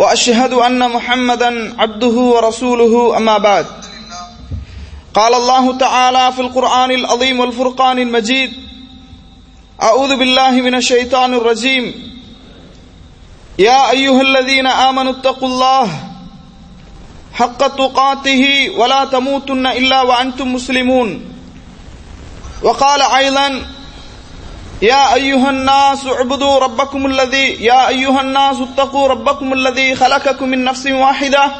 وأشهد أن محمدا عبده ورسوله أما بعد. قال الله تعالى في القرآن العظيم والفرقان المجيد أعوذ بالله من الشيطان الرجيم. يا أيها الذين آمنوا اتقوا الله حق تقاته ولا تموتن إلا وأنتم مسلمون. وقال أيضا يا أيها الناس اعبدوا ربكم الذي يا أيها الناس اتقوا ربكم الذي خلقكم من نفس واحدة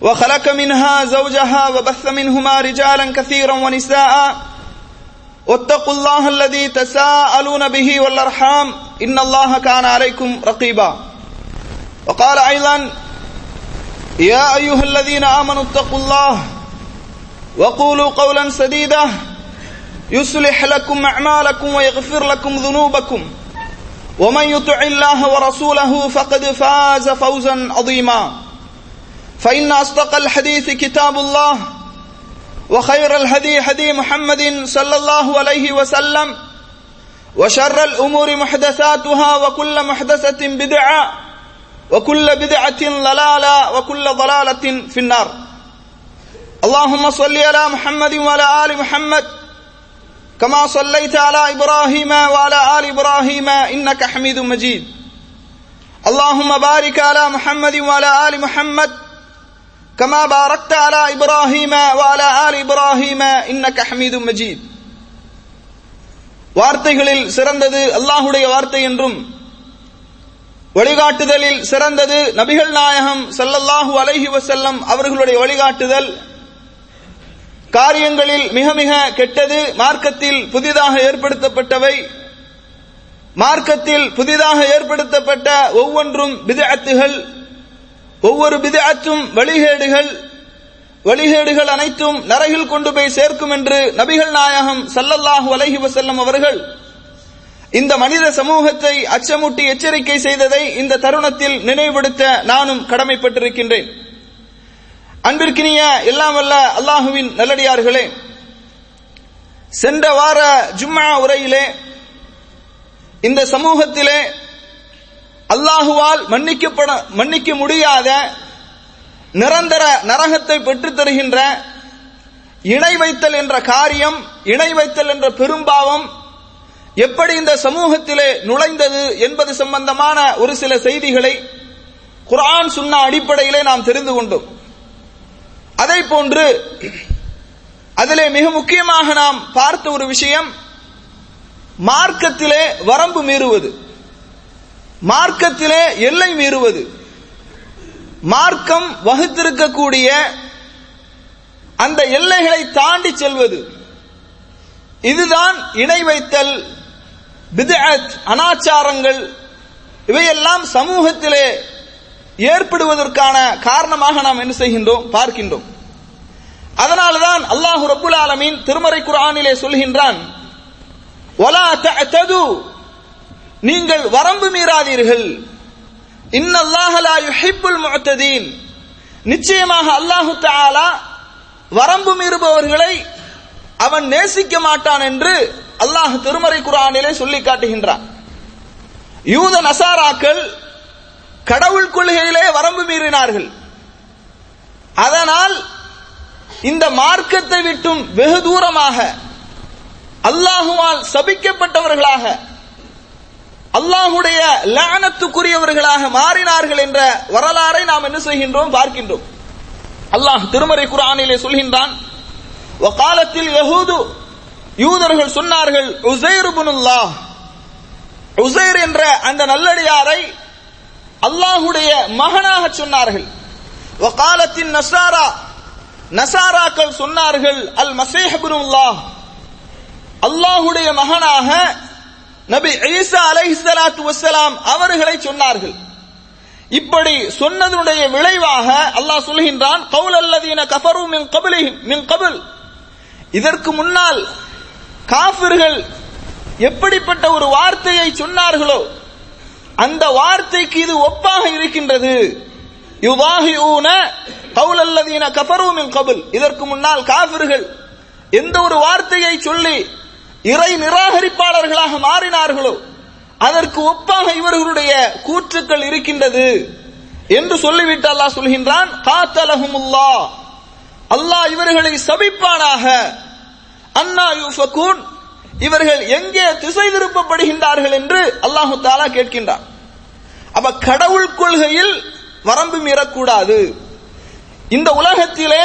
وخلق منها زوجها وبث منهما رجالا كثيرا ونساء واتقوا الله الذي تساءلون به والأرحام إن الله كان عليكم رقيبا وقال أيضا يا أيها الذين آمنوا اتقوا الله وقولوا قولا سديدا يصلح لكم أعمالكم ويغفر لكم ذنوبكم. ومن يطع الله ورسوله فقد فاز فوزا عظيما. فإن أصدق الحديث كتاب الله وخير الهدي هدي محمد صلى الله عليه وسلم وشر الأمور محدثاتها وكل محدثة بدعة وكل بدعة ضلالة وكل ضلالة في النار. اللهم صل على محمد وعلى آل محمد كما صليت على إبراهيم وعلى آل إبراهيم إنك حميد مجيد اللهم بارك على محمد وعلى آل محمد كما باركت على إبراهيم وعلى آل إبراهيم إنك حميد مجيد வார்த்தைகளில் சிறந்தது அல்லாஹுடைய வார்த்தை என்றும் வழிகாட்டுதலில் சிறந்தது நபிகள் நாயகம் சல்லல்லாஹு அலைஹி வசல்லம் அவர்களுடைய வழிகாட்டுதல் காரியங்களில் மிக மிக கெட்டது மார்க்கத்தில் புதிதாக ஏற்படுத்தப்பட்டவை. மார்க்கத்தில் புதிதாக ஏற்படுத்தப்பட்ட ஒவ்வொன்றும் பிதாத்துகள் ஒவ்வொரு பிதாத்தும் வழிகேடுகள் வழிகேடுகள் அனைத்தும் நரகில் கொண்டு போய் சேர்க்கும் என்று நபிகள் நாயகம் சல்லல்லாஹு அலஹி வசல்லம் அவர்கள் இந்த மனித சமூகத்தை அச்சமூட்டி எச்சரிக்கை செய்ததை இந்த தருணத்தில் நினைவுபடுத்த நானும் கடமைப்பட்டிருக்கின்றேன். அன்பிற்கினிய எல்லாம் வல்ல அல்லாஹுவின் நல்லடியார்களே சென்ற வார ஜும்மா உரையிலே இந்த சமூகத்திலே அல்லாஹுவால் மன்னிக்கப்பட மன்னிக்க முடியாத நிரந்தர நரகத்தை பெற்றுத் தருகின்ற இணை வைத்தல் என்ற காரியம் இணை வைத்தல் என்ற பெரும்பாவம் எப்படி இந்த சமூகத்திலே நுழைந்தது என்பது சம்பந்தமான ஒரு சில செய்திகளை குரான் சுன்னா அடிப்படையிலே நாம் தெரிந்து கொண்டோம். அதை போன்று அதிலே மிக முக்கியமாக நாம் பார்த்த ஒரு விஷயம் மார்க்கத்திலே வரம்பு மீறுவது. மார்க்கத்திலே எல்லை மீறுவது. மார்க்கம் வகுத்திருக்கக்கூடிய அந்த எல்லைகளை தாண்டி செல்வது. இதுதான் இணை வைத்தல் அனாச்சாரங்கள் இவையெல்லாம் சமூகத்திலே ஏற்படுவதற்கான காரணமாக நாம் என்ன செய்கின்றோம்? பார்க்கின்றோம். அதனால்தான் அல்லாஹு ரபுல் ஆலமீன் திருமறை குரானிலே சொல்கின்றான் நீங்கள் வரம்பு மீறாதீர்கள். இன்னல்லாஹலாயுஹிப்புல் நிச்சயமாக அல்லாஹு தாலா வரம்பு மீறுபவர்களை அவன் நேசிக்க மாட்டான் என்று அல்லாஹ் திருமறை குரானிலே சொல்லி காட்டுகின்றான். யூத நசாராக்கள் கடவுள் கொள்கையிலே வரம்பு மீறினார்கள். அதனால் இந்த மார்க்கத்தை விட்டும் வெகு தூரமாக அல்லாஹுவால் சபிக்கப்பட்டவர்களாக அல்லாஹுடைய லானத்துக்குரியவர்களாக மாறினார்கள் என்ற வரலாறை நாம் என்ன செய்கின்றோம் பார்க்கின்றோம். அல்லாஹ் திருமறை குரானிலே சொல்கின்றான் காலத்தில் யஹூது யூதர்கள் சொன்னார்கள் உசைர் புனுல்லா உசைர் என்ற அந்த நல்லடியாரை அல்லாஹுடைய மகனாக சொன்னார்கள். வகாலத்தின் நசாரா நசாராக்கள் சொன்னார்கள் அல் மசேஹபுல்லாஹ் அல்லாஹுடைய மகனாக நபி ஈசா அலைஹிஸ்ஸலாத்து வஸ்ஸலாம் அவர்களை சொன்னார்கள். இப்படி சொன்னதனுடைய விளைவாக அல்லாஹ் சொல்கின்றான் கவுல் அல்லதீன கஃபரு மின் கபிலி மின் கபில். இதற்கு முன்னால் காஃபிர்கள் எப்படிப்பட்ட ஒரு வார்த்தையை சொன்னார்களோ அந்த வார்த்தைக்கு இது ஒப்பாக இருக்கின்றது. யுவாஹி ஊன கவுலல்லதீன கபரூமின் கபுல். இதற்கு முன்னால் காபிர்கள் எந்த ஒரு வார்த்தையை சொல்லி இறை நிராகரிப்பாளர்களாக மாறினார்களோ அதற்கு ஒப்பாக இவர்களுடைய கூற்றுக்கள் இருக்கின்றது என்று சொல்லிவிட்டு அல்லாஹ் சொல்கின்றான் காத்தலஹுமுல்லா அல்லாஹ் இவர்களை சபிப்பானாக. அண்ணா யூஃபகூன். இவர்கள் எங்கே திசை திருப்பப்படுகின்றார்கள் என்று அல்லாஹு தாலா கேட்கின்றான். அப்ப கடவுள் கொள்கையில் வரம்பு மீறக்கூடாது. இந்த உலகத்திலே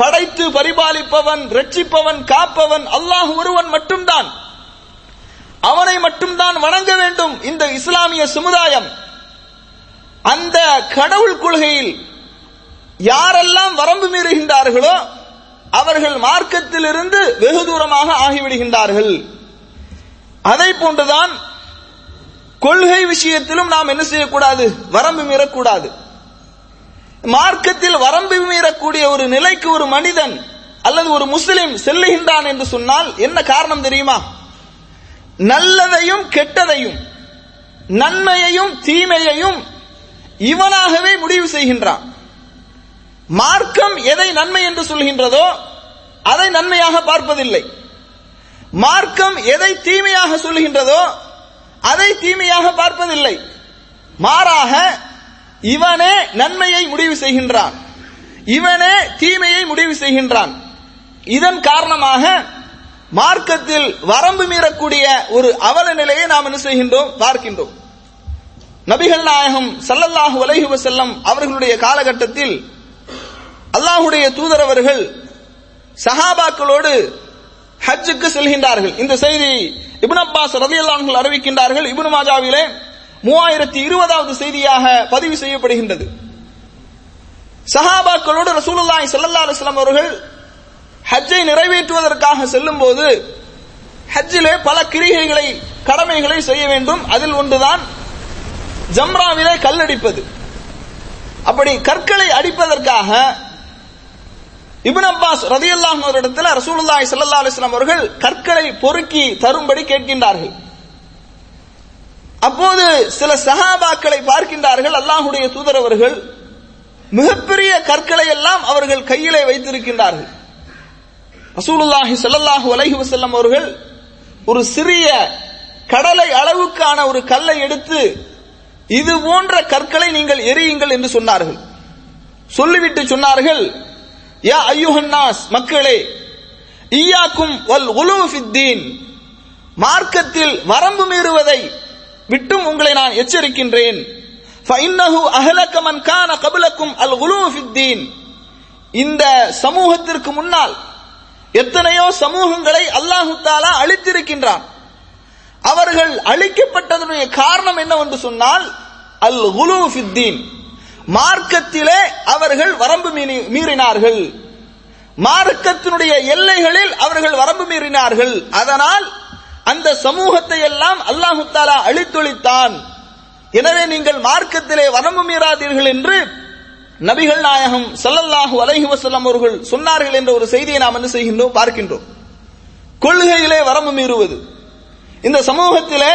படைத்து பரிபாலிப்பவன் ரட்சிப்பவன் காப்பவன் அல்லாஹ் ஒருவன் மட்டும்தான். அவனை மட்டும்தான் வணங்க வேண்டும் இந்த இஸ்லாமிய சமுதாயம். அந்த கடவுள் கொள்கையில் யாரெல்லாம் வரம்பு மீறுகின்றார்களோ அவர்கள் மார்க்கத்திலிருந்து வெகு தூரமாக ஆகிவிடுகின்றார்கள். அதை போன்றுதான் கொள்கை விஷயத்திலும் நாம் என்ன செய்யக்கூடாது? வரம்பு மீறக்கூடாது. மார்க்கத்தில் வரம்பு மீறக்கூடிய ஒரு நிலைக்கு ஒரு மனிதன் அல்லது ஒரு முஸ்லிம் செல்லுகின்றான் என்று சொன்னால் என்ன காரணம் தெரியுமா? நல்லதையும் கெட்டதையும் நன்மையையும் தீமையையும் இவனாகவே முடிவு செய்கின்றான். மார்க்கம் எதை நன்மை என்று சொல்கின்றதோ அதை நன்மையாக பார்ப்பதில்லை. மார்க்கம் எதை தீமையாக சொல்கின்றதோ அதை தீமையாக பார்ப்பதில்லை. மாறாக இவனே நன்மையை முடிவு செய்கின்றான். இவனே தீமையை முடிவு செய்கின்றான். இதன் காரணமாக மார்க்கத்தில் வரம்பு மீறக்கூடிய ஒரு அவல நிலையை நாம் என்ன செய்கின்றோம்? பார்க்கின்றோம். நபிகள் நாயகம் சல்லல்லாஹு அலைஹி செல்லம் அவர்களுடைய காலகட்டத்தில் அல்லாஹுடைய தூதர் அவர்கள் சஹாபாக்களோடு ஹஜ்ஜுக்கு செல்கின்றார்கள். இந்த செய்தி இபுன் அப்பாஸ் ரலியல்லாஹு அறிவிக்கின்றார்கள். இபுன் மாஜாவிலே மூவாயிரத்தி இருபதாவது செய்தியாக பதிவு செய்யப்படுகின்றது. சஹாபாக்களோடு ரசூலுல்லாய் ஸல்லல்லாஹு அலைஹி அவர்கள் ஹஜ்ஜை நிறைவேற்றுவதற்காக செல்லும் போது ஹஜ்ஜிலே பல கிரிகைகளை கடமைகளை செய்ய வேண்டும். அதில் ஒன்றுதான் ஜம்ராவிலே கல்லடிப்பது. அப்படி கற்களை அடிப்பதற்காக இபின் அப்பாஸ் ரதி அல்லாஹ் இடத்துல ரசூலுல்லாய் சல்லா அலிஸ்லாம் அவர்கள் கற்களை பொறுக்கி தரும்படி கேட்கின்றார்கள். அப்போது சில சஹாபாக்களை பார்க்கின்றார்கள். அல்லாஹுடைய தூதர் அவர்கள் மிகப்பெரிய கற்களை எல்லாம் அவர்கள் கையிலே வைத்திருக்கின்றார்கள். ரசூலுல்லாஹி ஸல்லல்லாஹு அலஹி வசல்லம் அவர்கள் ஒரு சிறிய கடலை அளவுக்கான ஒரு கல்லை எடுத்து இது போன்ற கற்களை நீங்கள் எரியுங்கள் என்று சொன்னார்கள். சொல்லிவிட்டு சொன்னார்கள் யா ஐயுஹன்னாஸ் மக்களே ஈயாக்கும் வல் உலுஃபித்தீன் மார்க்கத்தில் வரம்பு மீறுவதை விட்டும் உங்களை நான் எச்சரிக்கின்றேன் ஃபைன்னஹு அஹலக மன் கான கபலக்கும் அல் உலுஃபித்தீன் இந்த சமூகத்திற்கு முன்னால் எத்தனையோ சமூகங்களை அல்லாஹு தாலா அழித்திருக்கின்றான் அவர்கள் அழிக்கப்பட்டதனுடைய காரணம் என்னவென்று சொன்னால் அல் ஹுலூஃபித்தீன் மார்க்கத்திலே அவர்கள் வரம்பு மீறி- மீறினார்கள். மார்க்கத்தினுடைய எல்லைகளில் அவர்கள் வரம்பு மீறினார்கள். அதனால் அந்த சமூகத்தை எல்லாம் அல்லாஹு தாலா அழித்தொழித்தான். எனவே நீங்கள் மார்க்கத்திலே வரம்பு மீறாதீர்கள் என்று நபிகள் நாயகம் சல்லல்லாஹு அலஹி வசல்லம் அவர்கள் சொன்னார்கள் என்ற ஒரு செய்தியை நாம் என்ன செய்கின்றோம்? பார்க்கின்றோம். கொள்கையிலே வரம்பு மீறுவது. இந்த சமூகத்திலே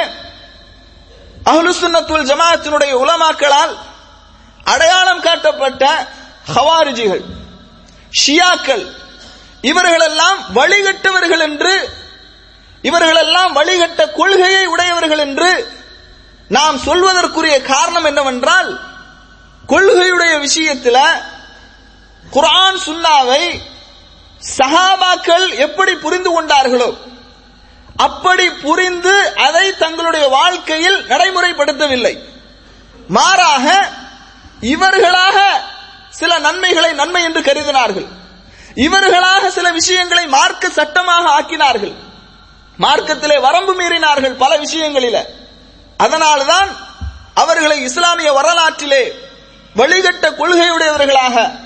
அஹ்லுசுன்னத்துல் ஜமாத்தினுடைய உலமாக்களால் அடையாளம் காட்டப்பட்ட ஹவாரிஜிகள் ஷியாக்கள். இவர்களெல்லாம் வழிகட்டவர்கள் என்று இவர்களெல்லாம் வழிகட்ட கொள்கையை உடையவர்கள் என்று நாம் சொல்வதற்குரிய காரணம் என்னவென்றால் கொள்கையுடைய விஷயத்தில் குரான் சுன்னாவை சஹாபாக்கள் எப்படி புரிந்து கொண்டார்களோ அப்படி புரிந்து அதை தங்களுடைய வாழ்க்கையில் நடைமுறைப்படுத்தவில்லை. மாறாக இவர்களாக சில நன்மைகளை நன்மை என்று கருதினார்கள். இவர்களாக சில விஷயங்களை மார்க்க சட்டமாக ஆக்கினார்கள். மார்க்கத்திலே வரம்பு மீறினார்கள் பல விஷயங்களில. அதனால்தான் அவர்களை இஸ்லாமிய வரலாற்றிலே வழிகட்ட கொள்கையுடையவர்களாக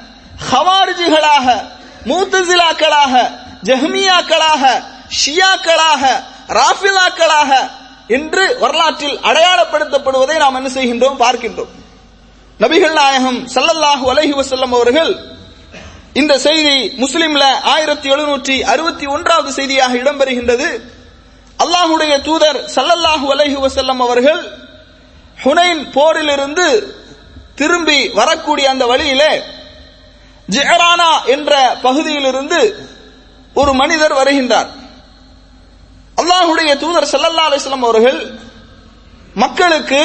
ஹவாரிஜிகளாக மூத்தசிலாக்களாக ஜஹ்மியாக்களாக ஷியாக்களாக ராஃபிலாக்களாக என்று வரலாற்றில் அடையாளப்படுத்தப்படுவதை நாம் என்ன செய்கின்றோம்? பார்க்கின்றோம். நபிகள் நாயகம் சல்லல்லாஹு அலஹி வசல்லம் அவர்கள் இந்த செய்தி முஸ்லிம்ல ஆயிரத்தி எழுநூற்றி அறுபத்தி ஒன்றாவது செய்தியாக இடம்பெறுகின்றது. அல்லாஹுடைய தூதர் சல்லல்லாஹு அலஹி வசல்லம் அவர்கள் ஹுனைன் போரிலிருந்து திரும்பி வரக்கூடிய அந்த வழியிலே ஜெஹரானா என்ற பகுதியிலிருந்து ஒரு மனிதர் வருகின்றார். அல்லாஹுடைய தூதர் சல்லல்லா அலிஸ்லாம் அவர்கள் மக்களுக்கு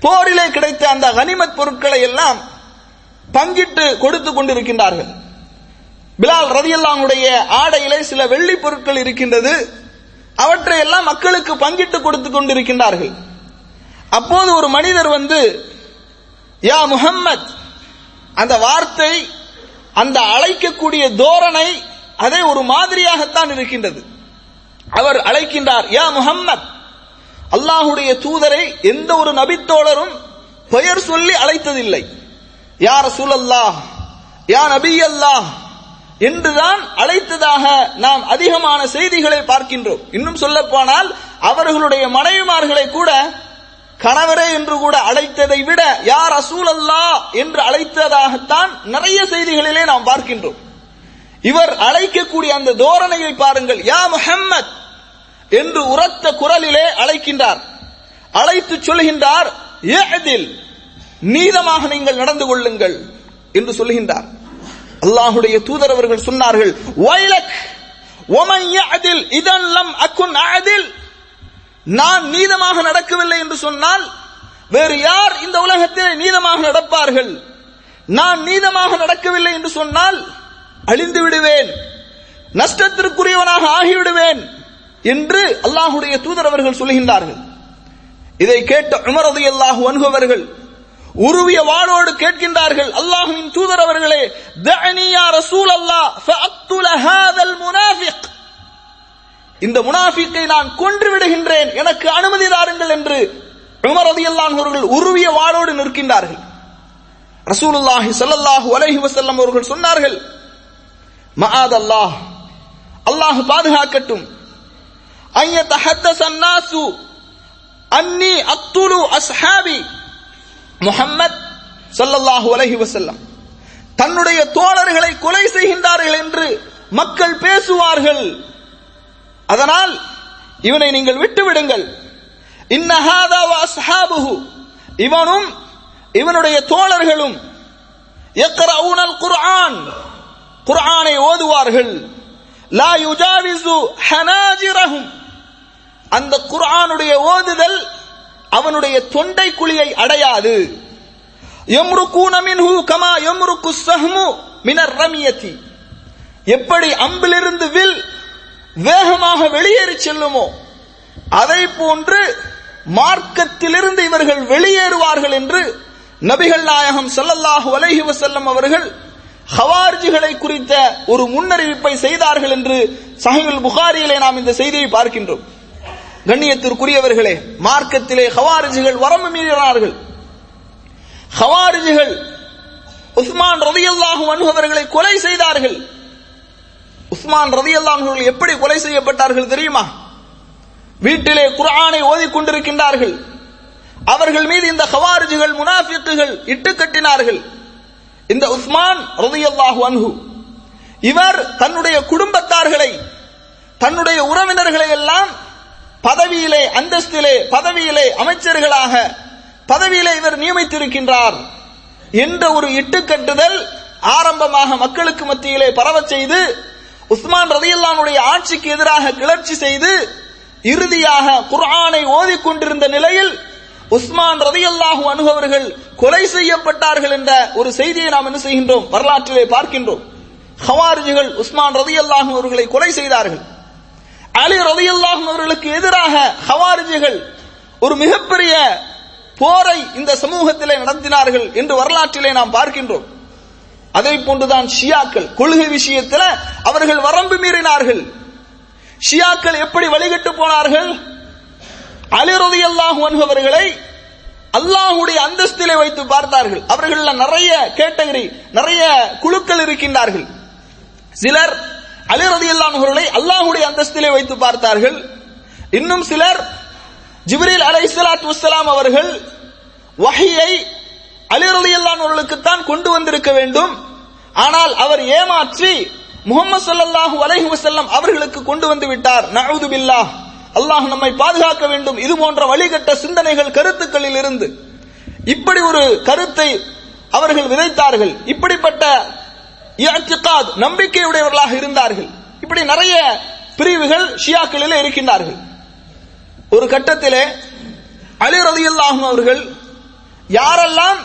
போரிலே கிடைத்த அந்த கனிமத் பொருட்களை எல்லாம் பங்கிட்டு கொடுத்து கொண்டிருக்கின்றார்கள். பிலால் ரதியல்லானுடைய ஆடையிலே சில வெள்ளி பொருட்கள் இருக்கின்றது. அவற்றை எல்லாம் மக்களுக்கு பங்கிட்டு கொடுத்து கொண்டிருக்கின்றார்கள். அப்போது ஒரு மனிதர் வந்து யா முஹம்மத் அந்த வார்த்தை அந்த அழைக்கக்கூடிய தோரணை அதே ஒரு மாதிரியாகத்தான் இருக்கின்றது. அவர் அழைக்கின்றார் யா முஹம்மத் அல்லாஹுடைய தூதரை எந்த ஒரு நபித்தோழரும் பெயர் சொல்லி அழைத்ததில்லை. யார் ரசூலல்லாஹ் யா நபி அல்லாஹ் என்றுதான் அழைத்ததாக நாம் அதிகமான செய்திகளை பார்க்கின்றோம். இன்னும் சொல்ல போனால் அவர்களுடைய மனைவிமார்களை கூட கணவரே என்று கூட அழைத்ததை விட யார் அசூல் அல்லா என்று அழைத்ததாகத்தான் நிறைய செய்திகளிலே நாம் பார்க்கின்றோம். இவர் அழைக்கக்கூடிய அந்த தோரணையை பாருங்கள். யா முஹம்மத் என்று உரத்த குரலிலே அழைக்கின்றார். அழைத்து சொல்கின்றார் ஏதில் நீதமாக நீங்கள் நடந்து கொள்ளுங்கள் என்று சொல்கின்றார். அல்லாஹுடைய தூதர் அவர்கள் சொன்னார்கள் "வைலக் ஒமன் யஅ்தில் இதன் லம் அக்குன் அஅதில்" நான் நீதமாக நடக்கவில்லை என்று சொன்னால் வேறு யார் இந்த உலகத்திலே நீதமாக நடப்பார்கள்? நான் நீதமாக நடக்கவில்லை என்று சொன்னால் அழிந்து விடுவேன் நஷ்டத்திற்குரியவனாக ஆகிவிடுவேன். என்று அல்லாஹுடைய தூதர் அவர்கள் சொல்கின்றார்கள் இதை கேட்ட உமரது அல்லாஹு அனுபவர்கள் உருவிய வாளோடு கேட்கின்றார்கள். அல்லாஹுவின் தூதர் அவர்களே ரசூல் அல்லாஹ் முனாஃபிக். இந்த முனாஃபிக்கை நான் கொன்று விடுகின்றேன். எனக்கு அனுமதி தாருங்கள் என்று உமரது அவர்கள் உருவிய வாளோடு நிற்கின்றார்கள். ரசூலுல்லாஹி ஸல்லல்லாஹு அலைஹி வசல்லம் அவர்கள் சொன்னார்கள் மஆத் அல்லாஹ் அல்லாஹ் பாதுகாக்கட்டும். ஐய தஹத்தஸ் அன்னாசு அன்னி அத்துலு அஸ்ஹாபி முஹம்மத் சல்லல்லாஹு அலஹி வசல்லம் தன்னுடைய தோழர்களை கொலை செய்கின்றார்கள் என்று மக்கள் பேசுவார்கள். அதனால் இவனை நீங்கள் விட்டுவிடுங்கள். விடுங்கள் அஸ்ஹாபுஹு. இவனும் இவனுடைய தோழர்களும் யக்ரவுனல் குர்ஆன் குர்ஆனை ஓதுவார்கள். லா யுஜாவிசு ஹனாஜிரஹும். அந்த குர்ஆனுடைய ஓதுதல் அவனுடைய தொண்டை குழியை அடையாது. கமா மினர் எப்படி அம்பிலிருந்து வில் வேகமாக வெளியேறி செல்லுமோ அதை போன்று மார்க்கத்திலிருந்து இவர்கள் வெளியேறுவார்கள் என்று நபிகள் நாயகம் சல்லல்லாஹு அலஹி வசல்லம் அவர்கள் ஹவார்ஜிகளை குறித்த ஒரு முன்னறிவிப்பை செய்தார்கள் என்று சஹீல் புகாரியிலே நாம் இந்த செய்தியை பார்க்கின்றோம். கண்ணியத்திற்குரியவர்களே மார்க்கத்திலே ஹவாரிஜிகள் வரம்பு மீறினார்கள். ஹவாரிஜிகள் உஸ்மான் ரதியல்லாஹு அன்பவர்களை அவர்களை கொலை செய்தார்கள். உஸ்மான் ரதியல்லாஹு அவர்கள் எப்படி கொலை செய்யப்பட்டார்கள் தெரியுமா? வீட்டிலே குர்ஆனை ஓதிக் கொண்டிருக்கின்றார்கள். அவர்கள் மீது இந்த ஹவாரிஜுகள் முனாஃபிக்குகள் இட்டு கட்டினார்கள். இந்த உஸ்மான் ரதியல்லாஹு அன்ஹு இவர் தன்னுடைய குடும்பத்தார்களை தன்னுடைய உறவினர்களை எல்லாம் பதவியிலே அந்தஸ்திலே பதவியிலே அமைச்சர்களாக பதவியிலே இவர் நியமித்திருக்கின்றார் என்ற ஒரு இட்டுக்கட்டுதல் ஆரம்பமாக மக்களுக்கு மத்தியிலே பரவ செய்து உஸ்மான் ரதியல்லானுடைய ஆட்சிக்கு எதிராக கிளர்ச்சி செய்து இறுதியாக குர்ஆனை ஓதிக்கொண்டிருந்த நிலையில் உஸ்மான் ரதியல்லாஹு அனுபவர்கள் கொலை செய்யப்பட்டார்கள் என்ற ஒரு செய்தியை நாம் என்ன செய்கின்றோம்? வரலாற்றிலே பார்க்கின்றோம். ஹவாரிஜிகள் உஸ்மான் ரதியல்லாஹு அவர்களை கொலை செய்தார்கள். அலி ரதியல்லாஹு அவர்களுக்கு எதிராக ஹவாரிஜிகள் ஒரு மிகப்பெரிய போரை இந்த சமூகத்திலே நடத்தினார்கள் என்று வரலாற்றிலே நாம் பார்க்கின்றோம். அதை போன்றுதான் ஷியாக்கள் கொள்கை விஷயத்தில் அவர்கள் வரம்பு மீறினார்கள். ஷியாக்கள் எப்படி வழிகட்டு போனார்கள்? அலி ரதியல்லாஹு அவர்களை அல்லாஹுடைய அந்தஸ்திலே வைத்து பார்த்தார்கள். அவர்கள் நிறைய கேட்டகரி நிறைய குழுக்கள் இருக்கின்றார்கள். சிலர் அலி ரதியல்லாஹு அவர்களை அல்லாஹுடைய அந்தஸ்திலே வைத்து பார்த்தார்கள். இன்னும் சிலர் ஜிப்ரீல் அலைஹிஸ்ஸலாத்து வஸ்ஸலாம் அவர்கள் வஹியை அலி ரலியல்லாஹு அவர்களுக்குத்தான் கொண்டு வந்திருக்க வேண்டும். ஆனால் அவர் ஏமாற்றி முகமது ஸல்லல்லாஹு அலைஹி வசல்லம் அவர்களுக்கு கொண்டு வந்து விட்டார். நவுது பில்லா அல்லாஹ் நம்மை பாதுகாக்க வேண்டும். இது போன்ற வழிகட்ட சிந்தனைகள் கருத்துக்களில் இருந்து இப்படி ஒரு கருத்தை அவர்கள் விதைத்தார்கள். இப்படிப்பட்ட இஅ்திகாத் நம்பிக்கையுடையவர்களாக இருந்தார்கள். இப்படி நிறைய பிரிவுகள் ஷியாக்களில் இருக்கின்றார்கள். ஒரு கட்டத்திலே அலி ரலியல்லாஹு அவர்கள் யாரெல்லாம்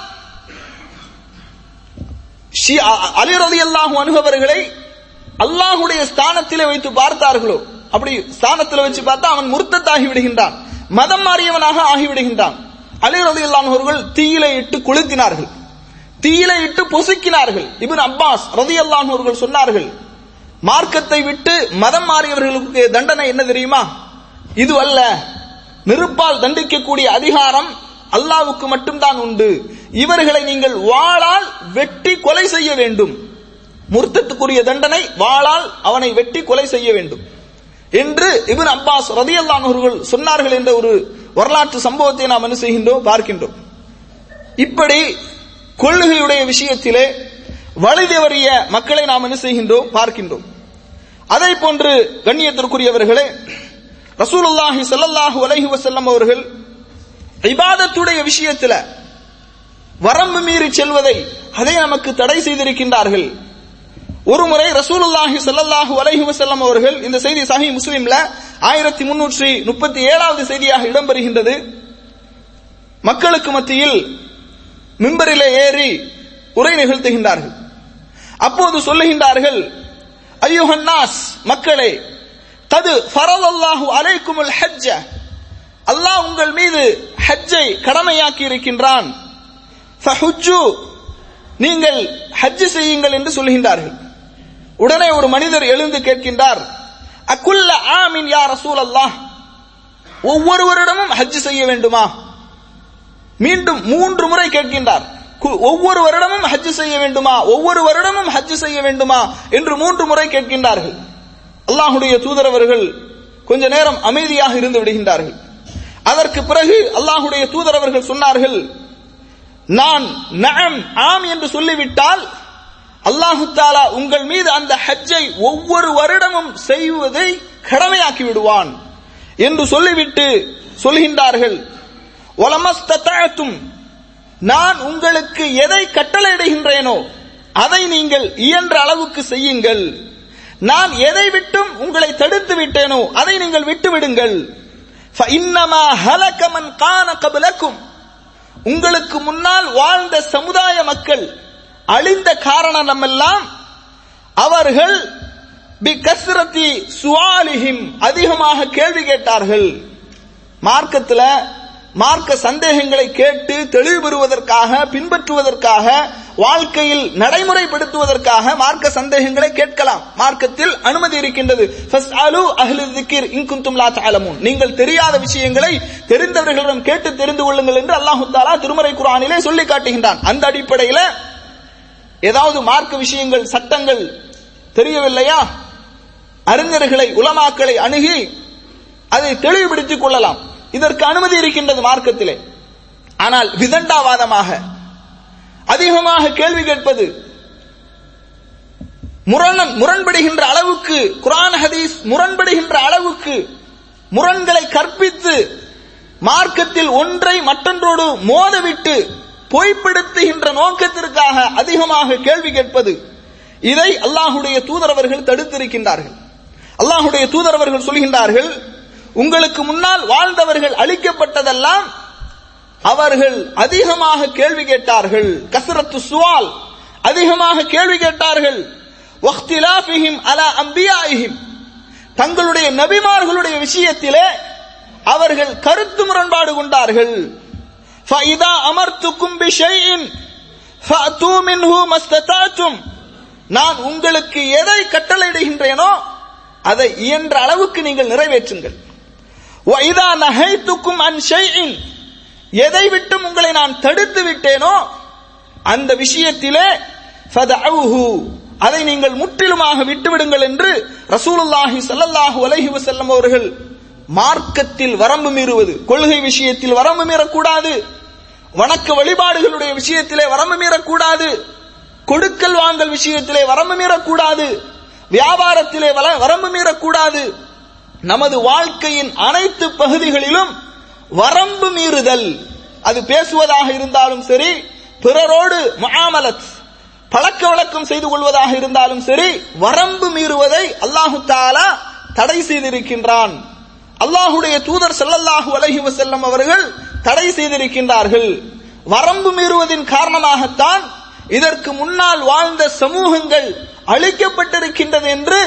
அ- அலி ரலியல்லாஹு அன்ஹு அவர்களை அல்லாஹ்வுடைய ஸ்தானத்திலே வைத்து பார்த்தார்களோ அப்படி ஸ்தானத்தில் வச்சு பார்த்தா அவன் முர்த்தத்தாகி விடுகின்றான். மதம் மாறியவனாக ஆகிவிடுகின்றான். அலி ரலியல்லாஹு அவர்கள் தீயிலே இட்டு கொளுத்தினார்கள் தீயிலே இட்டு பொசுக்கினார்கள். இபின் அப்பாஸ் ரலியல்லாஹு அவர்கள் சொன்னார்கள் மார்க்கத்தை விட்டு மதம் மாறியவர்களுக்கு தண்டனை என்ன தெரியுமா? இது அல்ல. நெருப்பால் தண்டிக்கக்கூடிய அதிகாரம் அல்லாவுக்கு மட்டும்தான் உண்டு. இவர்களை நீங்கள் வாளால் வெட்டி கொலை செய்ய வேண்டும். முர்த்தத்துக்குரிய தண்டனை வாளால் அவனை வெட்டி கொலை செய்ய வேண்டும். என்று இபின் அப்பாஸ் ரதி அவர்கள் சொன்னார்கள் என்ற ஒரு வரலாற்று சம்பவத்தை நாம் என்ன செய்கின்றோம்? பார்க்கின்றோம். இப்படி கொள்ளுகையுடைய விஷயத்திலே வழிதவறிய மக்களை நாம் என்ன செய்கின்றோம்? பார்க்கின்றோம். அதை போன்று கண்ணியத்திற்குரியவர்களே ரசூலுல்லாஹி ஸல்லல்லாஹு அலஹி வசல்லம் அவர்கள் இபாதத்துடைய விஷயத்தில் வரம்பு மீறி செல்வதை அதை நமக்கு தடை செய்திருக்கின்றார்கள். ஒரு முறை ரசூலுல்லாஹி ஸல்லல்லாஹு அலஹி வசல்லம் அவர்கள் இந்த செய்தி சஹி முஸ்லிம்ல ஆயிரத்தி முன்னூற்றி முப்பத்தி ஏழாவது செய்தியாக இடம்பெறுகின்றது. மக்களுக்கு மத்தியில் மிம்பரிலே ஏறி உரை நிகழ்த்துகின்றார்கள். அப்போது சொல்லுகின்றார்கள் ஐயுஹன்னாஸ் மக்களே தது ஃபரதல்லாஹு அலைக்குமுல் ஹஜ்ஜ. அல்லாஹ் உங்கள் மீது ஹஜ்ஜை கடமையாக்கி இருக்கின்றான் நீங்கள் ஹஜ் செய்யுங்கள் என்று சொல்கின்றார்கள். உடனே ஒரு மனிதர் எழுந்து கேட்கின்றார் அக்குல்ல ஆமின் யார் ரசூல் அல்லாஹ் ஒவ்வொருவரிடமும் ஹஜ் செய்ய வேண்டுமா? மீண்டும் மூன்று முறை கேட்கின்றார். கு- ஒவ்வொரு வருடமும் ஹஜ் செய்ய வேண்டுமா? ஒவ்வொரு வருடமும் ஹஜ் செய்ய வேண்டுமா? என்று மூன்று முறை கேட்கின்றார்கள். அல்லாஹுடைய தூதரவர்கள் கொஞ்ச நேரம் அமைதியாக இருந்து விடுகின்றார்கள். அதற்கு பிறகு அல்லாஹுடைய தூதரவர்கள் சொன்னார்கள் நான் நஅம் ஆம் என்று சொல்லிவிட்டால் அல்லாஹு தாலா உங்கள் மீது அந்த ஹஜ்ஜை ஒவ்வொரு வருடமும் செய்வதை கடமையாக்கி விடுவான் என்று சொல்லிவிட்டு சொல்கின்றார்கள். ஒலமஸ்தத்தும் நான் உங்களுக்கு எதை கட்டளையிடுகின்றேனோ அதை நீங்கள் இயன்ற அளவுக்கு செய்யுங்கள். நான் எதை விட்டும் உங்களை தடுத்து விட்டேனோ அதை நீங்கள் விட்டுவிடுங்கள். கபிலக்கும். உங்களுக்கு முன்னால் வாழ்ந்த சமுதாய மக்கள் அழிந்த காரணம் எல்லாம் அவர்கள் பிகஸ்ரதி சுவாலிஹிம் அதிகமாக கேள்வி கேட்டார்கள். மார்க்கத்தில் மார்க்க சந்தேகங்களை கேட்டு தெளிவு பெறுவதற்காக பின்பற்றுவதற்காக வாழ்க்கையில் நடைமுறைப்படுத்துவதற்காக மார்க்க சந்தேகங்களை கேட்கலாம். மார்க்கத்தில் அனுமதி இருக்கின்றது. நீங்கள் தெரியாத விஷயங்களை தெரிந்தவர்களிடம் கேட்டு தெரிந்து கொள்ளுங்கள் என்று அல்லாஹ் தாலா திருமறை குர்ஆனிலே சொல்லி காட்டுகின்றான். அந்த அடிப்படையில ஏதாவது மார்க்க விஷயங்கள் சட்டங்கள் தெரியவில்லையா? அறிஞர்களை உலமாக்களை அணுகி அதை தெளிவுபடுத்திக் கொள்ளலாம். இதற்கு அனுமதி இருக்கின்றது மார்க்கத்திலே. ஆனால் விதண்டாவாதமாக அதிகமாக கேள்வி கேட்பது முரண் முரண்படுகின்ற அளவுக்கு குரான் ஹதீஸ் முரண்படுகின்ற அளவுக்கு முரண்களை கற்பித்து மார்க்கத்தில் ஒன்றை மற்றொன்றோடு மோதவிட்டு பொய்ப்படுத்துகின்ற நோக்கத்திற்காக அதிகமாக கேள்வி கேட்பது இதை அல்லாஹுடைய தூதரவர்கள் தடுத்திருக்கின்றார்கள். அல்லாஹுடைய தூதரவர்கள் சொல்கின்றார்கள் உங்களுக்கு முன்னால் வாழ்ந்தவர்கள் அழிக்கப்பட்டதெல்லாம் அவர்கள் அதிகமாக கேள்வி கேட்டார்கள். கசரத்து சுவால். அதிகமாக கேள்வி கேட்டார்கள். அலா அம்பியாயிஹிம். தங்களுடைய நபிமார்களுடைய விஷயத்திலே அவர்கள் கருத்து முரண்பாடு கொண்டார்கள். அமர்த்துக்கும் நான் உங்களுக்கு எதை கட்டளையிடுகின்றேனோ அதை இயன்ற அளவுக்கு நீங்கள் நிறைவேற்றுங்கள். இதா நகைத்துக்கும் அன்ஷைன் எதை விட்டும் உங்களை நான் தடுத்து விட்டேனோ அந்த விஷயத்திலே அதை நீங்கள் முற்றிலுமாக விட்டுவிடுங்கள் என்று ரசூலுல்லாஹி சல்லல்லாஹு அலஹி வசல்லம் அவர்கள் மார்க்கத்தில் வரம்பு மீறுவது கொள்கை விஷயத்தில் வரம்பு மீறக்கூடாது வணக்க வழிபாடுகளுடைய விஷயத்திலே வரம்பு மீறக்கூடாது கொடுக்கல் வாங்கல் விஷயத்திலே வரம்பு மீறக்கூடாது வியாபாரத்திலே வரம்பு மீறக்கூடாது நமது வாழ்க்கையின் அனைத்து பகுதிகளிலும் வரம்பு மீறுதல். அது பேசுவதாக இருந்தாலும் சரி பிறரோடு முஆமலத் பழக்க வழக்கம் செய்து கொள்வதாக இருந்தாலும் சரி வரம்பு மீறுவதை அல்லாஹு தாலா தடை செய்திருக்கின்றான். அல்லாஹுடைய தூதர் செல்லல்லாஹு அலைஹி செல்லம் அவர்கள் தடை செய்திருக்கின்றார்கள். வரம்பு மீறுவதின் காரணமாகத்தான் இதற்கு முன்னால் வாழ்ந்த சமூகங்கள் அழிக்கப்பட்டிருக்கின்றது என்று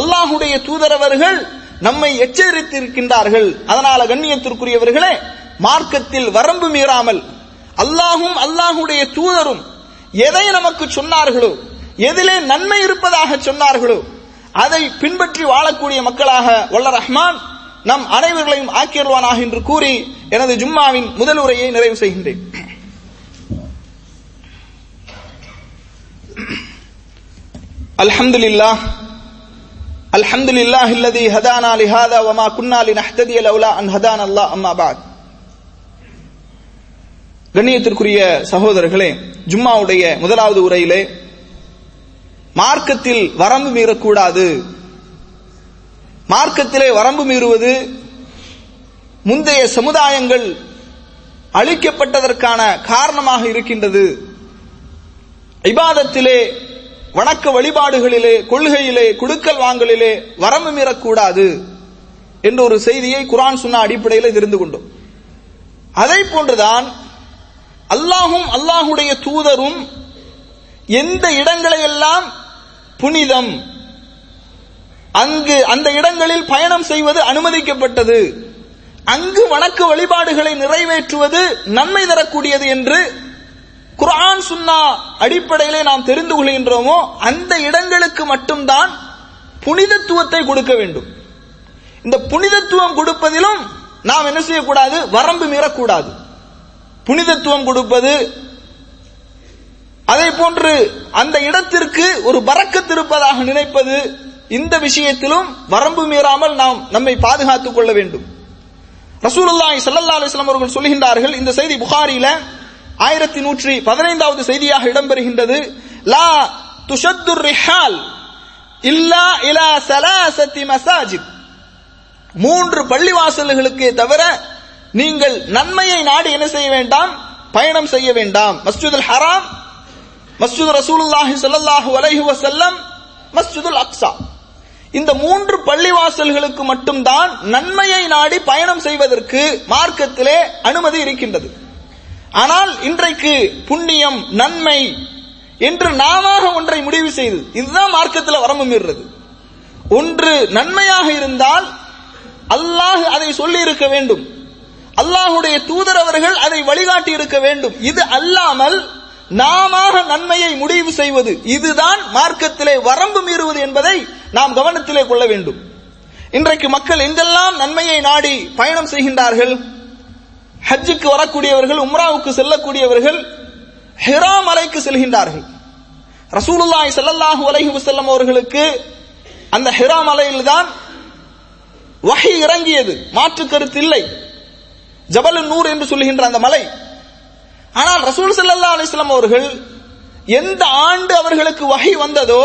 அல்லாஹுடைய தூதர் அவர்கள் நம்மை எச்சரித்திருக்கின்றார்கள். அதனால கண்ணியத்திற்குரியவர்களே மார்க்கத்தில் வரம்பு மீறாமல் அல்லாஹும் அல்லாஹுடைய தூதரும் எதை நமக்கு சொன்னார்களோ எதிலே நன்மை இருப்பதாக சொன்னார்களோ அதை பின்பற்றி வாழக்கூடிய மக்களாக வல்ல ரஹ்மான் நம் அனைவர்களையும் ஆக்கியர்வானாக என்று கூறி எனது ஜும்மாவின் முதல் உரையை நிறைவு செய்கின்றேன். அல்ஹம்துலில்லாஹ். الحمد لله الذي هدانا لهذا وما كنا لنهتدي لولا ان هدانا الله اما بعد கண்ணியத்திற்குரிய சகோதரர்களே ஜும்மாவுடைய முதலாவது உரையிலே மார்க்கத்தில் வரம்பு மீறக்கூடாது மார்க்கத்திலே வரம்பு மீறுவது முந்தைய சமுதாயங்கள் அழிக்கப்பட்டதற்கான காரணமாக இருக்கின்றது இபாதத்திலே வணக்க வழிபாடுகளிலே கொள்கையிலே குடுக்கல் வாங்கலிலே வரம்பு மீறக்கூடாது என்ற ஒரு செய்தியை குரான் சொன்ன அடிப்படையில் தெரிந்து கொண்டோம். அதை போன்றுதான் அல்லாஹும் அல்லாஹுடைய தூதரும் எந்த இடங்களை எல்லாம் புனிதம் அங்கு அந்த இடங்களில் பயணம் செய்வது அனுமதிக்கப்பட்டது அங்கு வணக்க வழிபாடுகளை நிறைவேற்றுவது நன்மை தரக்கூடியது என்று குரான் சுன்னா அடிப்படையிலே நாம் தெரிந்து கொள்கின்றோமோ அந்த இடங்களுக்கு மட்டும்தான் புனிதத்துவத்தை கொடுக்க வேண்டும். இந்த புனிதத்துவம் கொடுப்பதிலும் நாம் என்ன செய்யக்கூடாது? வரம்பு மீறக்கூடாது. புனிதத்துவம் கொடுப்பது அதே போன்று அந்த இடத்திற்கு ஒரு பறக்கத்து இருப்பதாக நினைப்பது இந்த விஷயத்திலும் வரம்பு மீறாமல் நாம் நம்மை பாதுகாத்துக் கொள்ள வேண்டும். ரசூலுல்லாஹி ஸல்லல்லாஹு அலைஹி அவர்கள் சொல்கின்றார்கள் இந்த செய்தி புகாரியில ஆயிரத்தி நூற்றி பதினைந்தாவது செய்தியாக இடம்பெறுகின்றது. லா துஷத்து ரிஹால் இல்லா இலா சலாசத்தி மசாஜித். மூன்று பள்ளிவாசல்களுக்கு தவிர நீங்கள் நன்மையை நாடி என்ன செய்ய வேண்டாம்? பயணம் செய்ய வேண்டாம். மஸ்ஜிதுல் ஹராம் மஸ்ஜித் ரசூலுல்லாஹி ஸல்லல்லாஹு அலைஹி வசல்லம் மஸ்ஜிதுல் அக்ஸா. இந்த மூன்று பள்ளிவாசல்களுக்கு மட்டும்தான் நன்மையை நாடி பயணம் செய்வதற்கு மார்க்கத்திலே அனுமதி இருக்கின்றது. ஆனால் இன்றைக்கு புண்ணியம் நன்மை என்று நாம ஒன்றை முடிவு செய்து இதுதான் மார்க்கத்தில் வரம்பு மீறுறது ஒன்று நன்மையாக இருந்தால் அல்லாஹ் அதை சொல்லி இருக்க வேண்டும். அல்லாஹுடைய தூதர் அவர்கள் அதை வழிகாட்டி இருக்க வேண்டும். இது அல்லாமல் நாம நன்மையை முடிவு செய்வது இதுதான் மார்க்கத்திலே வரம்பு மீறுவது என்பதை நாம் கவனத்திலே கொள்ள வேண்டும். இன்றைக்கு மக்கள் எங்கெல்லாம் நன்மையை நாடி பயணம் செய்கின்றார்கள்? ஹஜ்ஜுக்கு வரக்கூடியவர்கள் உம்ராவுக்கு செல்லக்கூடியவர்கள் ஹிரா மலைக்கு செல்கின்றார்கள். ரசூலுல்லாய் செல்லல்லாஹு அலஹி வசல்லம் அவர்களுக்கு அந்த ஹிரா மலையில்தான் வகை இறங்கியது. மாற்று கருத்து இல்லை. ஜபல் நூர் என்று சொல்லுகின்ற அந்த மலை. ஆனால் ரசூல் செல்லல்லா அலிஸ்லாம் அவர்கள் எந்த ஆண்டு அவர்களுக்கு வகை வந்ததோ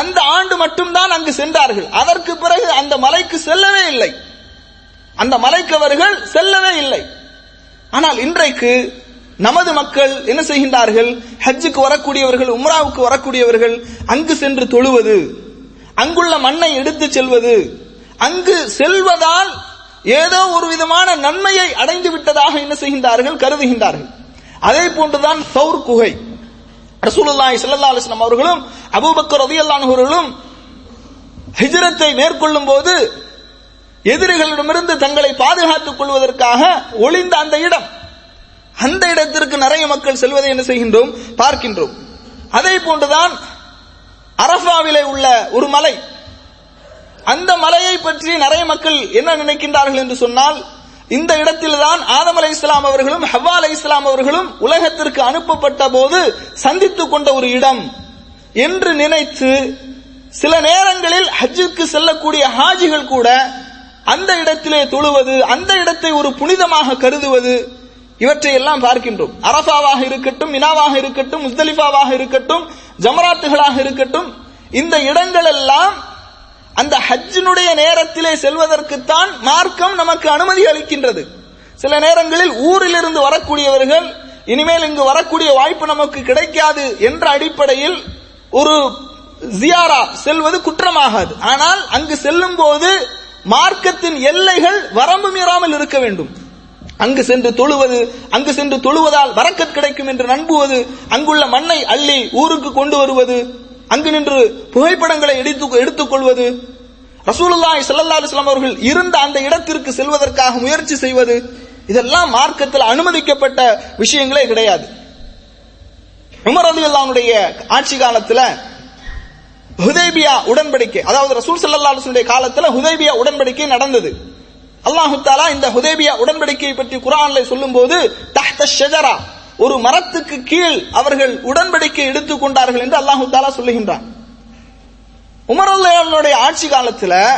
அந்த ஆண்டு மட்டும்தான் அங்கு சென்றார்கள். அதற்கு பிறகு அந்த மலைக்கு செல்லவே இல்லை. அந்த மலைக்கவர்கள் செல்லவே இல்லை. ஆனால் இன்றைக்கு நமது மக்கள் என்ன செய்கின்றார்கள்? ஹஜ்ஜுக்கு வரக்கூடியவர்கள் உம்ராவுக்கு வரக்கூடியவர்கள் அங்கு சென்று தொழுவது அங்குள்ள மண்ணை எடுத்து செல்வது அங்கு செல்வதால் ஏதோ ஒரு விதமான நன்மையை அடைந்து விட்டதாக என்ன செய்கின்றார்கள்? கருதுகின்றார்கள். அதே போன்றுதான் சௌர் குகை. ரசூலுல்லாய் சல்லா அலிஸ்லாம் அவர்களும் அபூபக்கர் ரலியல்லாஹு அன்ஹு அவர்களும் ஹிஜரத்தை மேற்கொள்ளும் போது எதிரிகளிடமிருந்து தங்களை பாதுகாத்துக் கொள்வதற்காக ஒளிந்த அந்த இடம். அந்த இடத்திற்கு நிறைய மக்கள் செல்வதை என்ன செய்கின்றோம்? பார்க்கின்றோம். அதே போன்றுதான் அரஃபாவிலே உள்ள ஒரு மலை. அந்த மலையை பற்றி நிறைய மக்கள் என்ன நினைக்கின்றார்கள் என்று சொன்னால் இந்த இடத்தில்தான் ஆதம் அலை இஸ்லாம் அவர்களும் ஹவ்வா அலை இஸ்லாம் அவர்களும் உலகத்திற்கு அனுப்பப்பட்ட போது சந்தித்துக் கொண்ட ஒரு இடம் என்று நினைத்து சில நேரங்களில் ஹஜ்ஜுக்கு செல்லக்கூடிய ஹாஜிகள் கூட அந்த இடத்திலே தொழுவது அந்த இடத்தை ஒரு புனிதமாக கருதுவது இவற்றை எல்லாம் பார்க்கின்றோம். அரசாவாக இருக்கட்டும் மினாவாக இருக்கட்டும் முஸ்தலிஃபாவாக இருக்கட்டும் ஜமராத்துகளாக இருக்கட்டும் இந்த இடங்கள் எல்லாம் அந்த ஹஜ்ஜினுடைய நேரத்திலே செல்வதற்குத்தான் மார்க்கம் நமக்கு அனுமதி அளிக்கின்றது. சில நேரங்களில் ஊரிலிருந்து வரக்கூடியவர்கள் இனிமேல் இங்கு வரக்கூடிய வாய்ப்பு நமக்கு கிடைக்காது என்ற அடிப்படையில் ஒரு ஜியாரா செல்வது குற்றமாகாது. ஆனால் அங்கு செல்லும் போது மார்க்கத்தின் எல்லைகள் வரம்பு மீறாமல் இருக்க வேண்டும். அங்கு சென்று தொழுவது அங்கு சென்று தொழுவதால் வரக்கத் கிடைக்கும் என்று நம்புவது அங்குள்ள மண்ணை அள்ளி ஊருக்கு கொண்டு வருவது அங்கு நின்று புகைப்படங்களை எடுத்து எடுத்துக் கொள்வது ரசூலுல்லாஹி ஸல்லல்லாஹு அவர்கள் இருந்த அந்த இடத்திற்கு செல்வதற்காக முயற்சி செய்வது இதெல்லாம் மார்க்கத்தில் அனுமதிக்கப்பட்ட விஷயங்களே கிடையாது. உமர் ரலியல்லாஹுடைய ஆட்சி காலத்தில் ஹுதைபியா உடன்படிக்கை. அதாவது ரசூல் சல்லாஹுடைய காலத்துல ஹுதைபியா உடன்படிக்கை நடந்தது. அல்லாஹு தாலா இந்த ஹுதேபியா உடன்படிக்கையை பற்றி குரான்ல சொல்லும்போது தஹ்த ஷஜரா ஒரு மரத்துக்கு கீழ் அவர்கள் உடன்படிக்கை எடுத்துக் கொண்டார்கள் என்று அல்லாஹு தாலா சொல்லுகின்றான். உமர் ஆட்சி காலத்துல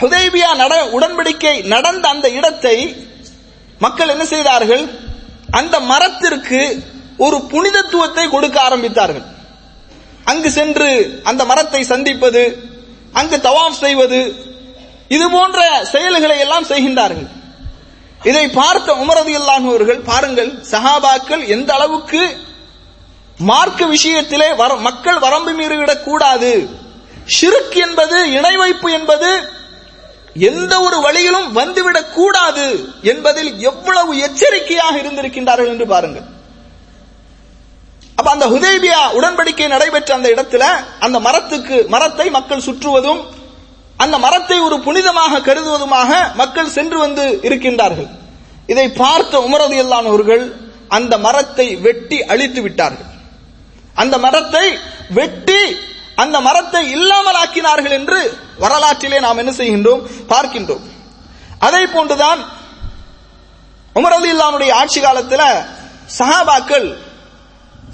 ஹுதேபியா நட உடன்படிக்கை நடந்த அந்த இடத்தை மக்கள் என்ன செய்தார்கள்? அந்த மரத்திற்கு ஒரு புனிதத்துவத்தை கொடுக்க ஆரம்பித்தார்கள். அங்கு சென்று அந்த மரத்தை சந்திப்பது அங்கு தவாஃப் செய்வது இது போன்ற செயல்களை எல்லாம் செய்கின்றார்கள். இதை பார்த்த உமரது அவர்கள் பாருங்கள் சஹாபாக்கள் எந்த அளவுக்கு மார்க்க விஷயத்திலே வர- மக்கள் வரம்பு மீறிவிடக் கூடாது ஷிருக் என்பது இணை வைப்பு என்பது எந்த ஒரு வழியிலும் வந்துவிடக் கூடாது என்பதில் எவ்வளவு எச்சரிக்கையாக இருந்திருக்கின்றார்கள் என்று பாருங்கள். அப்ப அந்த ஹுதேபியா உடன்படிக்கை நடைபெற்ற அந்த இடத்துல அந்த மரத்துக்கு மரத்தை மக்கள் சுற்றுவதும் அந்த மரத்தை ஒரு புனிதமாக கருதுவதுமாக மக்கள் சென்று வந்து இருக்கின்றார்கள். இதை பார்த்த உமரது எல்லானவர்கள் அந்த மரத்தை வெட்டி அழித்து விட்டார்கள். அந்த மரத்தை வெட்டி அந்த மரத்தை இல்லாமல் ஆக்கினார்கள் என்று வரலாற்றிலே நாம் என்ன செய்கின்றோம்? பார்க்கின்றோம். அதே போன்றுதான் உமரது இல்லானுடைய ஆட்சி காலத்தில் சஹாபாக்கள்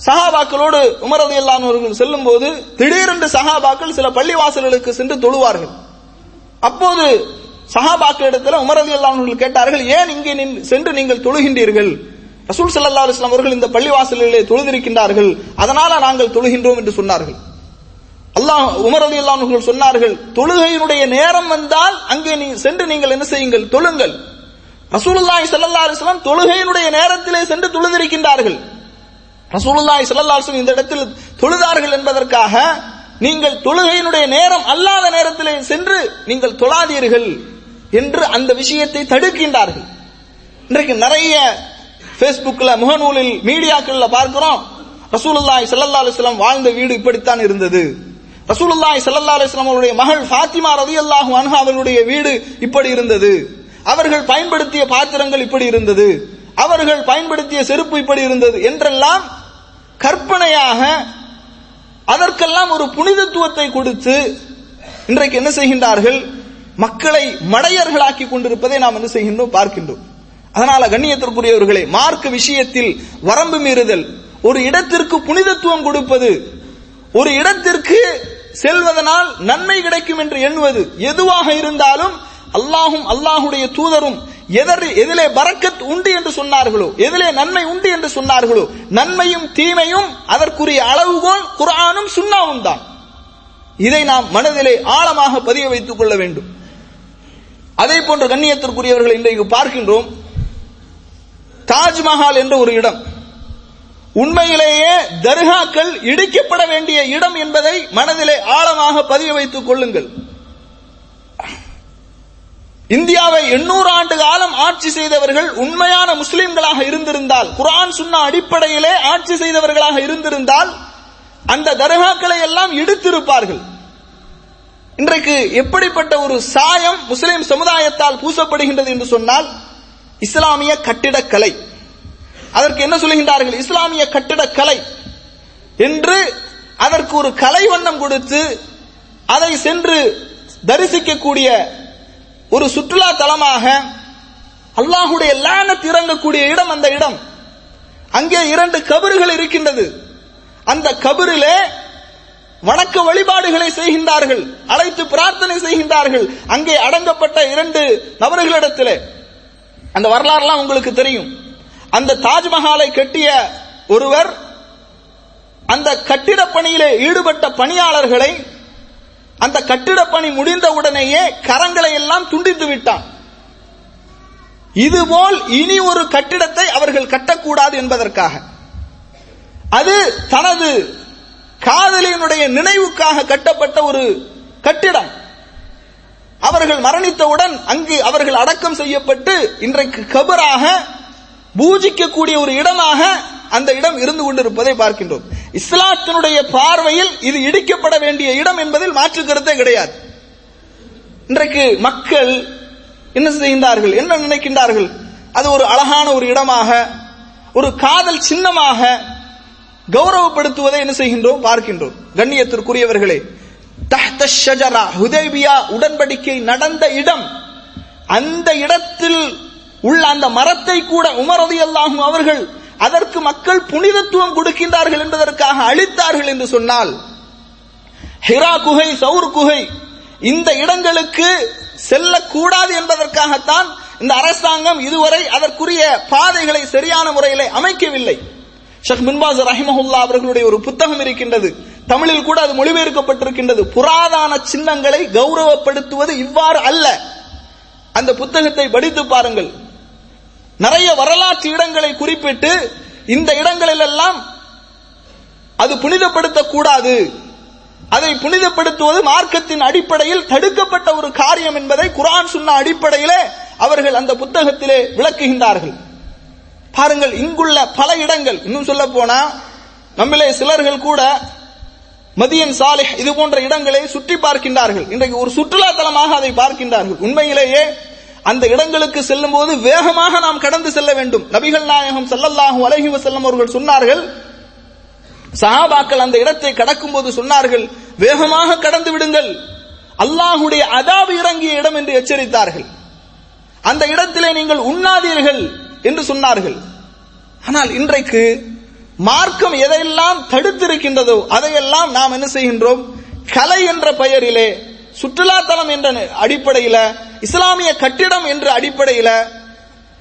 சஹாபாக்களோடு உமரது அவர்கள் செல்லும் போது திடீரென்று சஹாபாக்கள் சில பள்ளிவாசல்களுக்கு சென்று தொழுவார்கள். அப்போது சஹாபாக்களிடத்தில் உமரது அவர்கள் கேட்டார்கள் ஏன் இங்கே நின்- சென்று நீங்கள் தொழுகின்றீர்கள்? ரசூல் சல்லா அலுவலாம் அவர்கள் இந்த பள்ளிவாசலிலே தொழுதிருக்கின்றார்கள். அதனால நாங்கள் தொழுகின்றோம் என்று சொன்னார்கள். அல்லாஹ் உமர் அலி சொன்னார்கள் தொழுகையினுடைய நேரம் வந்தால் அங்கே நீ சென்று நீங்கள் என்ன செய்யுங்கள்? தொழுங்கள். ரசூலுல்லாஹி அல்லாஹ் அலைஹி தொழுகையினுடைய நேரத்திலே சென்று தொழுதிருக்கின்றார்கள். ரசூலுல்லாய் ஸல்லல்லாஹு இந்த இடத்தில் தொழுதார்கள் என்பதற்காக நீங்கள் தொழுகையினுடைய நேரம் அல்லாத நேரத்திலே சென்று நீங்கள் தொழாதீர்கள் என்று அந்த விஷயத்தை தடுக்கின்றார்கள். இன்றைக்கு நிறைய பேஸ்புக்ல முகநூலில் மீடியாக்கள்ல பார்க்கிறோம் ரசூலுல்லாய் ஸல்லல்லாஹு அலைஹி வாழ்ந்த வீடு இப்படித்தான் இருந்தது. ரசூலுல்லாய் ஸல்லல்லாஹு அலைஹி அவருடைய மகள் ஃபாத்திமா ரதி அல்லாஹு அன்ஹா அவர்களுடைய வீடு இப்படி இருந்தது. அவர்கள் பயன்படுத்திய பாத்திரங்கள் இப்படி இருந்தது. அவர்கள் பயன்படுத்திய செருப்பு இப்படி இருந்தது என்றெல்லாம் கற்பனையாக அதற்கெல்லாம் ஒரு புனிதத்துவத்தை கொடுத்து இன்றைக்கு என்ன செய்கின்றார்கள்? மக்களை மடையர்களாக்கி கொண்டிருப்பதை நாம் என்ன செய்கின்றோம்? பார்க்கின்றோம். அதனால கண்ணியத்திற்குரியவர்களே மார்க்க விஷயத்தில் வரம்பு மீறுதல் ஒரு இடத்திற்கு புனிதத்துவம் கொடுப்பது ஒரு இடத்திற்கு செல்வதனால் நன்மை கிடைக்கும் என்று எண்ணுவது எதுவாக இருந்தாலும் அல்லாஹும் அல்லாஹுடைய தூதரும் எதர் எதிலே பரக்கத் உண்டு என்று சொன்னார்களோ எதிலே நன்மை உண்டு என்று சொன்னார்களோ நன்மையும் தீமையும் அதற்குரிய அளவுகோல் குரானும் சுண்ணாவும் தான். இதை நாம் மனதிலே ஆழமாக பதிய வைத்துக் கொள்ள வேண்டும். அதே போன்ற கண்ணியத்திற்குரியவர்கள் இன்றைக்கு பார்க்கின்றோம். தாஜ்மஹால் என்ற ஒரு இடம். உண்மையிலேயே தர்காக்கள் இடிக்கப்பட வேண்டிய இடம் என்பதை மனதிலே ஆழமாக பதிய வைத்துக் கொள்ளுங்கள். இந்தியாவை எண்ணூறு ஆண்டு காலம் ஆட்சி செய்தவர்கள் உண்மையான முஸ்லிம்களாக இருந்திருந்தால் குரான் சுன்னா அடிப்படையிலே ஆட்சி செய்தவர்களாக இருந்திருந்தால் அந்த தர்காக்களை எல்லாம் இடித்திருப்பார்கள். இன்றைக்கு எப்படிப்பட்ட ஒரு சாயம் முஸ்லிம் சமுதாயத்தால் பூசப்படுகின்றது என்று சொன்னால் இஸ்லாமிய கட்டிடக்கலை. அதற்கு என்ன சொல்லுகின்றார்கள் இஸ்லாமிய கட்டிடக்கலை என்று அதற்கு ஒரு கலை வண்ணம் கொடுத்து அதை சென்று தரிசிக்கக்கூடிய ஒரு சுற்றுலா தலமாக அல்லாஹுடைய லேனத் இறங்கக்கூடிய இடம் அந்த இடம். அங்கே இரண்டு கபறுகள் இருக்கின்றது. அந்த கபரிலே வணக்க வழிபாடுகளை செய்கின்றார்கள் அழைத்து பிரார்த்தனை செய்கின்றார்கள். அங்கே அடங்கப்பட்ட இரண்டு நபர்களிடத்திலே. அந்த வரலாறுலாம் உங்களுக்கு தெரியும். அந்த தாஜ்மஹாலை கட்டிய ஒருவர் அந்த கட்டிட பணியிலே ஈடுபட்ட பணியாளர்களை அந்த கட்டிட பணி முடிந்த உடனேயே கரங்களை எல்லாம் துண்டித்து விட்டான். இதுபோல் இனி ஒரு கட்டிடத்தை அவர்கள் கட்டக்கூடாது என்பதற்காக. அது தனது காதலியினுடைய நினைவுக்காக கட்டப்பட்ட ஒரு கட்டிடம். அவர்கள் மரணித்தவுடன் அங்கு அவர்கள் அடக்கம் செய்யப்பட்டு இன்றைக்கு கபராக பூஜிக்கக்கூடிய ஒரு இடமாக அந்த இடம் இருந்து கொண்டிருப்பதை பார்க்கின்றோம். இஸ்லாத்தினுடைய பார்வையில் இது இடிக்கப்பட வேண்டிய இடம் என்பதில் மாற்று கருத்தே கிடையாது. இன்றைக்கு மக்கள் என்ன செய்கின்றார்கள்? என்ன நினைக்கின்றார்கள்? அது ஒரு அழகான ஒரு இடமாக ஒரு காதல் சின்னமாக கௌரவப்படுத்துவதை என்ன செய்கின்றோம்? பார்க்கின்றோம். கண்ணியத்திற்குரியவர்களே தஹ்த ஷஜரா ஹுதைபியா உடன்படிக்கை நடந்த இடம். அந்த இடத்தில் உள்ள அந்த மரத்தை கூட உமரதி அல்லாஹும் அவர்கள் அதற்கு மக்கள் புனிதத்துவம் கொடுக்கின்றார்கள் என்பதற்காக அழித்தார்கள் என்று சொன்னால் ஹிரா குகை சவுர் குகை இந்த இடங்களுக்கு செல்லக்கூடாது என்பதற்காகத்தான் இந்த அரசாங்கம் இதுவரை அதற்குரிய பாதைகளை சரியான முறையிலே அமைக்கவில்லை. ஷேக் மின்பாஸ் ரஹிமஹுல்லா அவர்களுடைய ஒரு புத்தகம் இருக்கின்றது. தமிழில் கூட அது மொழிபெயர்க்கப்பட்டிருக்கின்றது. புராதான சின்னங்களை கௌரவப்படுத்துவது இவ்வாறு அல்ல. அந்த புத்தகத்தை படித்து பாருங்கள். நிறைய வரலாற்று இடங்களை குறிப்பிட்டு இந்த இடங்களில் எல்லாம் அது புனிதப்படுத்தக்கூடாது. அதை புனிதப்படுத்துவது மார்க்கத்தின் அடிப்படையில் தடுக்கப்பட்ட ஒரு காரியம் என்பதை குரான் சொன்ன அடிப்படையிலே அவர்கள் அந்த புத்தகத்திலே விளக்குகின்றார்கள். பாருங்கள் இங்குள்ள பல இடங்கள் இன்னும் சொல்ல போனா நம்மிலே சிலர்கள் கூட மதியன் சாலை இது போன்ற இடங்களை சுற்றி பார்க்கின்றார்கள். இன்றைக்கு ஒரு சுற்றுலா தலமாக அதை பார்க்கின்றார்கள். உண்மையிலேயே அந்த இடங்களுக்கு செல்லும் போது வேகமாக நாம் கடந்து செல்ல வேண்டும். நபிகள் நாயகம் ஸல்லல்லாஹு அலைஹி செல்லும் அவர்கள் சொன்னார்கள் சஹாபாக்கள் அந்த இடத்தை கடக்கும் போது சொன்னார்கள் வேகமாக கடந்து விடுங்கள். அல்லாஹுடைய அதாபு இறங்கிய இடம் என்று எச்சரித்தார்கள். அந்த இடத்திலே நீங்கள் உண்ணாதீர்கள் என்று சொன்னார்கள். ஆனால் இன்றைக்கு மார்க்கம் எதையெல்லாம் தடுத்திருக்கின்றதோ அதையெல்லாம் நாம் என்ன செய்கின்றோம்? கலை என்ற பெயரிலே சுற்றுலாத்தலம் என்ற அடிப்படையில இஸ்லாமிய கட்டிடம் என்ற அடிப்படையில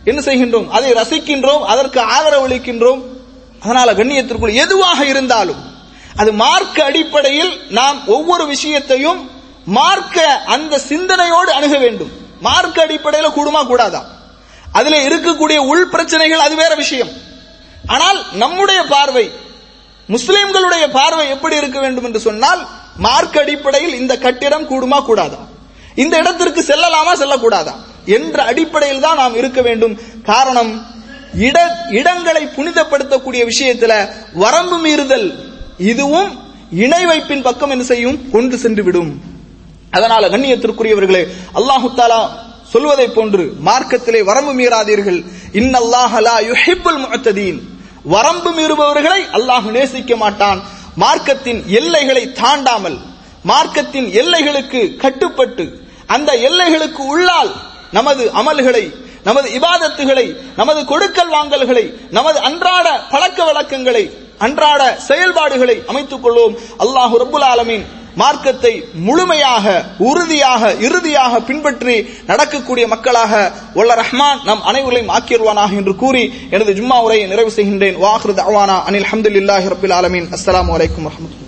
என்ன செய்கின்றோம்? அதை ரசிக்கின்றோம் அதற்கு ஆதரவளிக்கின்றோம் அதனால கண்ணியத்திற்குள் எதுவாக இருந்தாலும் அது மார்க்க அடிப்படையில் நாம் ஒவ்வொரு விஷயத்தையும் மார்க்க அந்த சிந்தனையோடு அணுக வேண்டும். மார்க்க அடிப்படையில் கூடுமா கூடாதா? அதுல இருக்கக்கூடிய உள் பிரச்சனைகள் அது வேற விஷயம். ஆனால் நம்முடைய பார்வை முஸ்லிம்களுடைய பார்வை எப்படி இருக்க வேண்டும் என்று சொன்னால் மார்க் அடிப்படையில் இந்த கட்டிடம் கூடுமா கூடாதா? இந்த இடத்திற்கு செல்லலாமா செல்லக்கூடாதா? என்ற அடிப்படையில் தான் நாம் இருக்க வேண்டும். காரணம் இட இடங்களை புனிதப்படுத்தக்கூடிய விஷயத்துல வரம்பு மீறுதல் இதுவும் இணை வைப்பின் பக்கம் என்ன செய்யும்? கொண்டு சென்று விடும் அதனால கண்ணியத்திற்குரியவர்களே அல்லாஹு தாலா சொல்வதை போன்று மார்க்கத்திலே வரம்பு மீறாதீர்கள். இன்னல்லாஹலா யுஹிப்புல் முஅத்ததீன். வரம்பு மீறுபவர்களை அல்லாஹ் நேசிக்க மாட்டான். மார்க்கத்தின் எல்லைகளை தாண்டாமல் மார்க்கத்தின் எல்லைகளுக்கு கட்டுப்பட்டு அந்த எல்லைகளுக்கு உள்ளால் நமது அமல்களை நமது இபாதத்துகளை நமது கொடுக்கல் வாங்கல்களை நமது அன்றாட பழக்க வழக்கங்களை அன்றாட செயல்பாடுகளை அமைத்துக் கொள்வோம். அல்லாஹு ரபுல் ஆலமின் மார்க்கத்தை முழுமையாக உறுதியாக இறுதியாக பின்பற்றி நடக்கக்கூடிய மக்களாக உள்ள ரஹ்மான் நம் அனைவர்களையும் ஆக்கிடுவானாக என்று கூறி எனது ஜும்மா உரையை நிறைவு செய்கின்றேன். வாஹ்ரு அவானா அனில் அஹமதுல்லாஹி ரபில் ஆலமின். அஸ்லாம் வலைக்கம் வரஹமத்துல்லாஹி